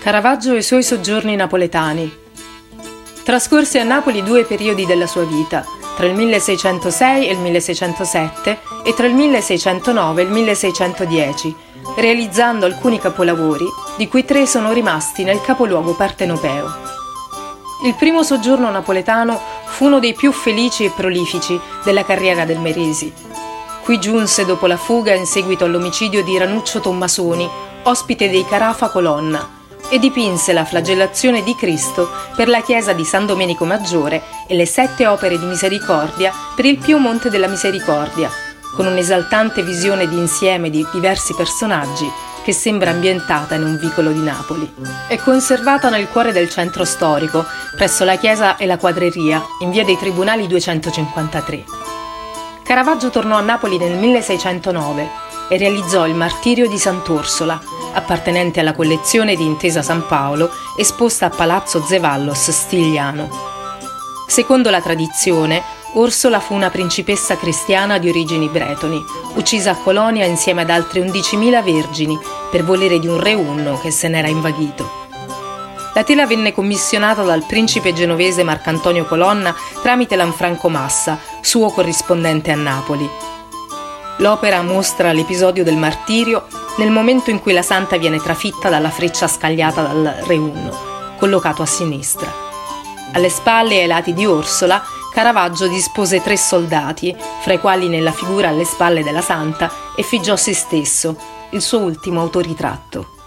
Caravaggio e i suoi soggiorni napoletani. Trascorse a Napoli due periodi della sua vita, tra il 1606 e il 1607 e tra il 1609 e il 1610, realizzando alcuni capolavori, di cui tre sono rimasti nel capoluogo partenopeo. Il primo soggiorno napoletano fu uno dei più felici e prolifici della carriera del Merisi. Qui giunse dopo la fuga in seguito all'omicidio di Ranuccio Tommasoni, ospite dei Carafa Colonna, e dipinse la flagellazione di Cristo per la chiesa di San Domenico Maggiore e le sette opere di misericordia per il Pio Monte della Misericordia, con un'esaltante visione di insieme di diversi personaggi che sembra ambientata in un vicolo di Napoli. È conservata nel cuore del centro storico, presso la chiesa e la quadreria, in via dei Tribunali 253. Caravaggio tornò a Napoli nel 1609 e realizzò il Martirio di Sant'Orsola, appartenente alla collezione di Intesa San Paolo, esposta a Palazzo Zevallos Stigliano. Secondo la tradizione, Orsola fu una principessa cristiana di origini bretoni, uccisa a Colonia insieme ad altre 11.000 vergini per volere di un re unno che se n'era invaghito. La tela venne commissionata dal principe genovese Marcantonio Colonna tramite Lanfranco Massa, suo corrispondente a Napoli. L'opera mostra l'episodio del martirio nel momento in cui la santa viene trafitta dalla freccia scagliata dal Re Unno, collocato a sinistra. Alle spalle e ai lati di Orsola, Caravaggio dispose tre soldati, fra i quali nella figura alle spalle della santa effigiò se stesso, il suo ultimo autoritratto.